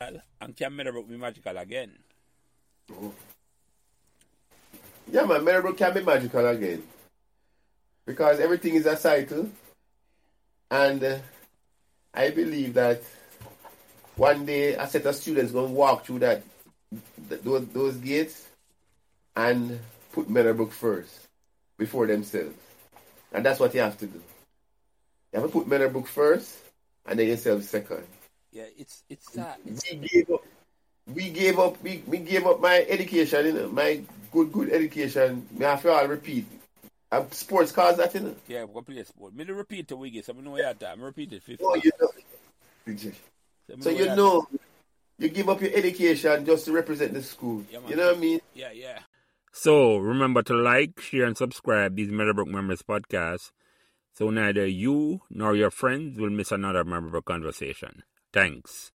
And can Meadowbrook be magical again? Oh. Yeah, man, Meadowbrook can be magical again. Because everything is a cycle. And uh, I believe that one day a set of students to walk through that, those, those gates and put Meadowbrook first before themselves. And that's what you have to do. You have to put Meadowbrook first and then yourself second. Yeah, it's it's that. We gave up. We gave up. We, we gave up my education. You know, my good good education. Me have to all repeat. I'm sports cars that you know. Yeah, we play sport. Me to repeat to Wiggy, so I know you time. Repeat it fifty. Oh, you know. So, so you know, you give up your education just to represent the school. Yeah, you know what I mean? Yeah, yeah. So remember to like, share, and subscribe these Meadowbrook Members podcasts so neither you nor your friends will miss another memorable conversation. Thanks.